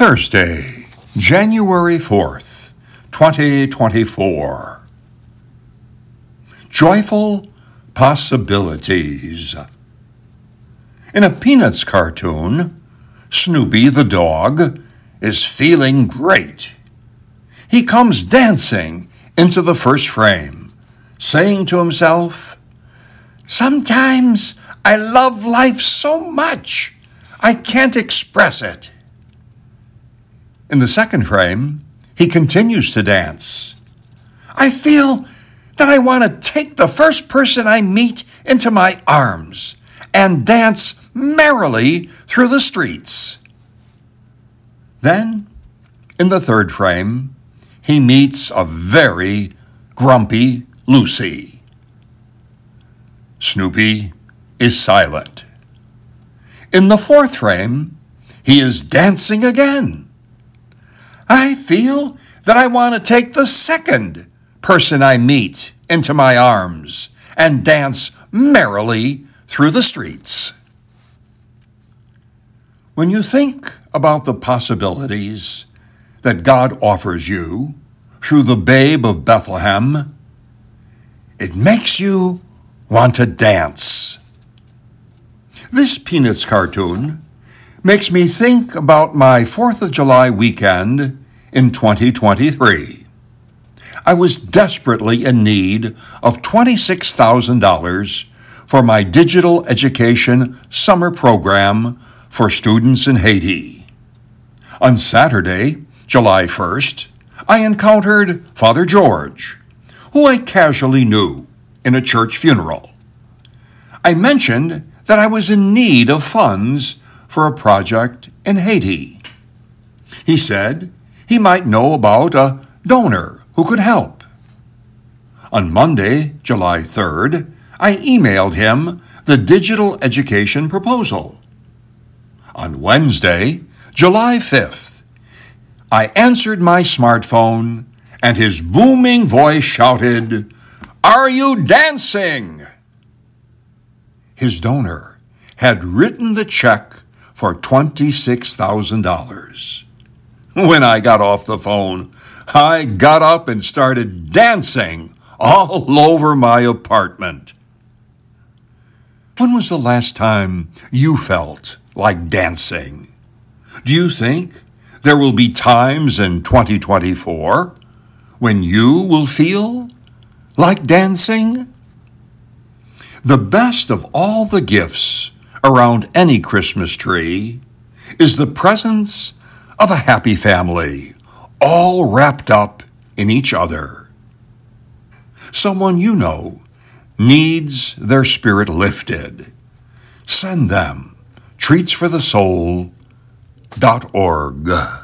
Thursday, January 4th, 2024. Joyful Possibilities. In a Peanuts cartoon, Snoopy the dog is feeling great. He comes dancing into the first frame, saying to himself, Sometimes I love life so much, I can't express it. In the second frame, he continues to dance. I feel that I want to take the first person I meet into my arms and dance merrily through the streets. Then, in the third frame, he meets a very grumpy Lucy. Snoopy is silent. In the fourth frame, he is dancing again. I feel that I want to take the second person I meet into my arms and dance merrily through the streets. When you think about the possibilities that God offers you through the babe of Bethlehem, it makes you want to dance. This Peanuts cartoon makes me think about my 4th of July weekend in 2023. I was desperately in need of $26,000 for my digital education summer program for students in Haiti. On Saturday, July 1st, I encountered Father George, who I casually knew in a church funeral. I mentioned that I was in need of funds for a project in Haiti. He said he might know about a donor who could help. On Monday, July 3rd, I emailed him the digital education proposal. On Wednesday, July 5th, I answered my smartphone and his booming voice shouted, Are you dancing? His donor had written the check for $26,000. When I got off the phone, I got up and started dancing all over my apartment. When was the last time you felt like dancing? Do you think there will be times in 2024 when you will feel like dancing? The best of all the gifts around any Christmas tree is the presence of a happy family, all wrapped up in each other. Someone you know needs their spirit lifted. Send them treatsforthesoul.org.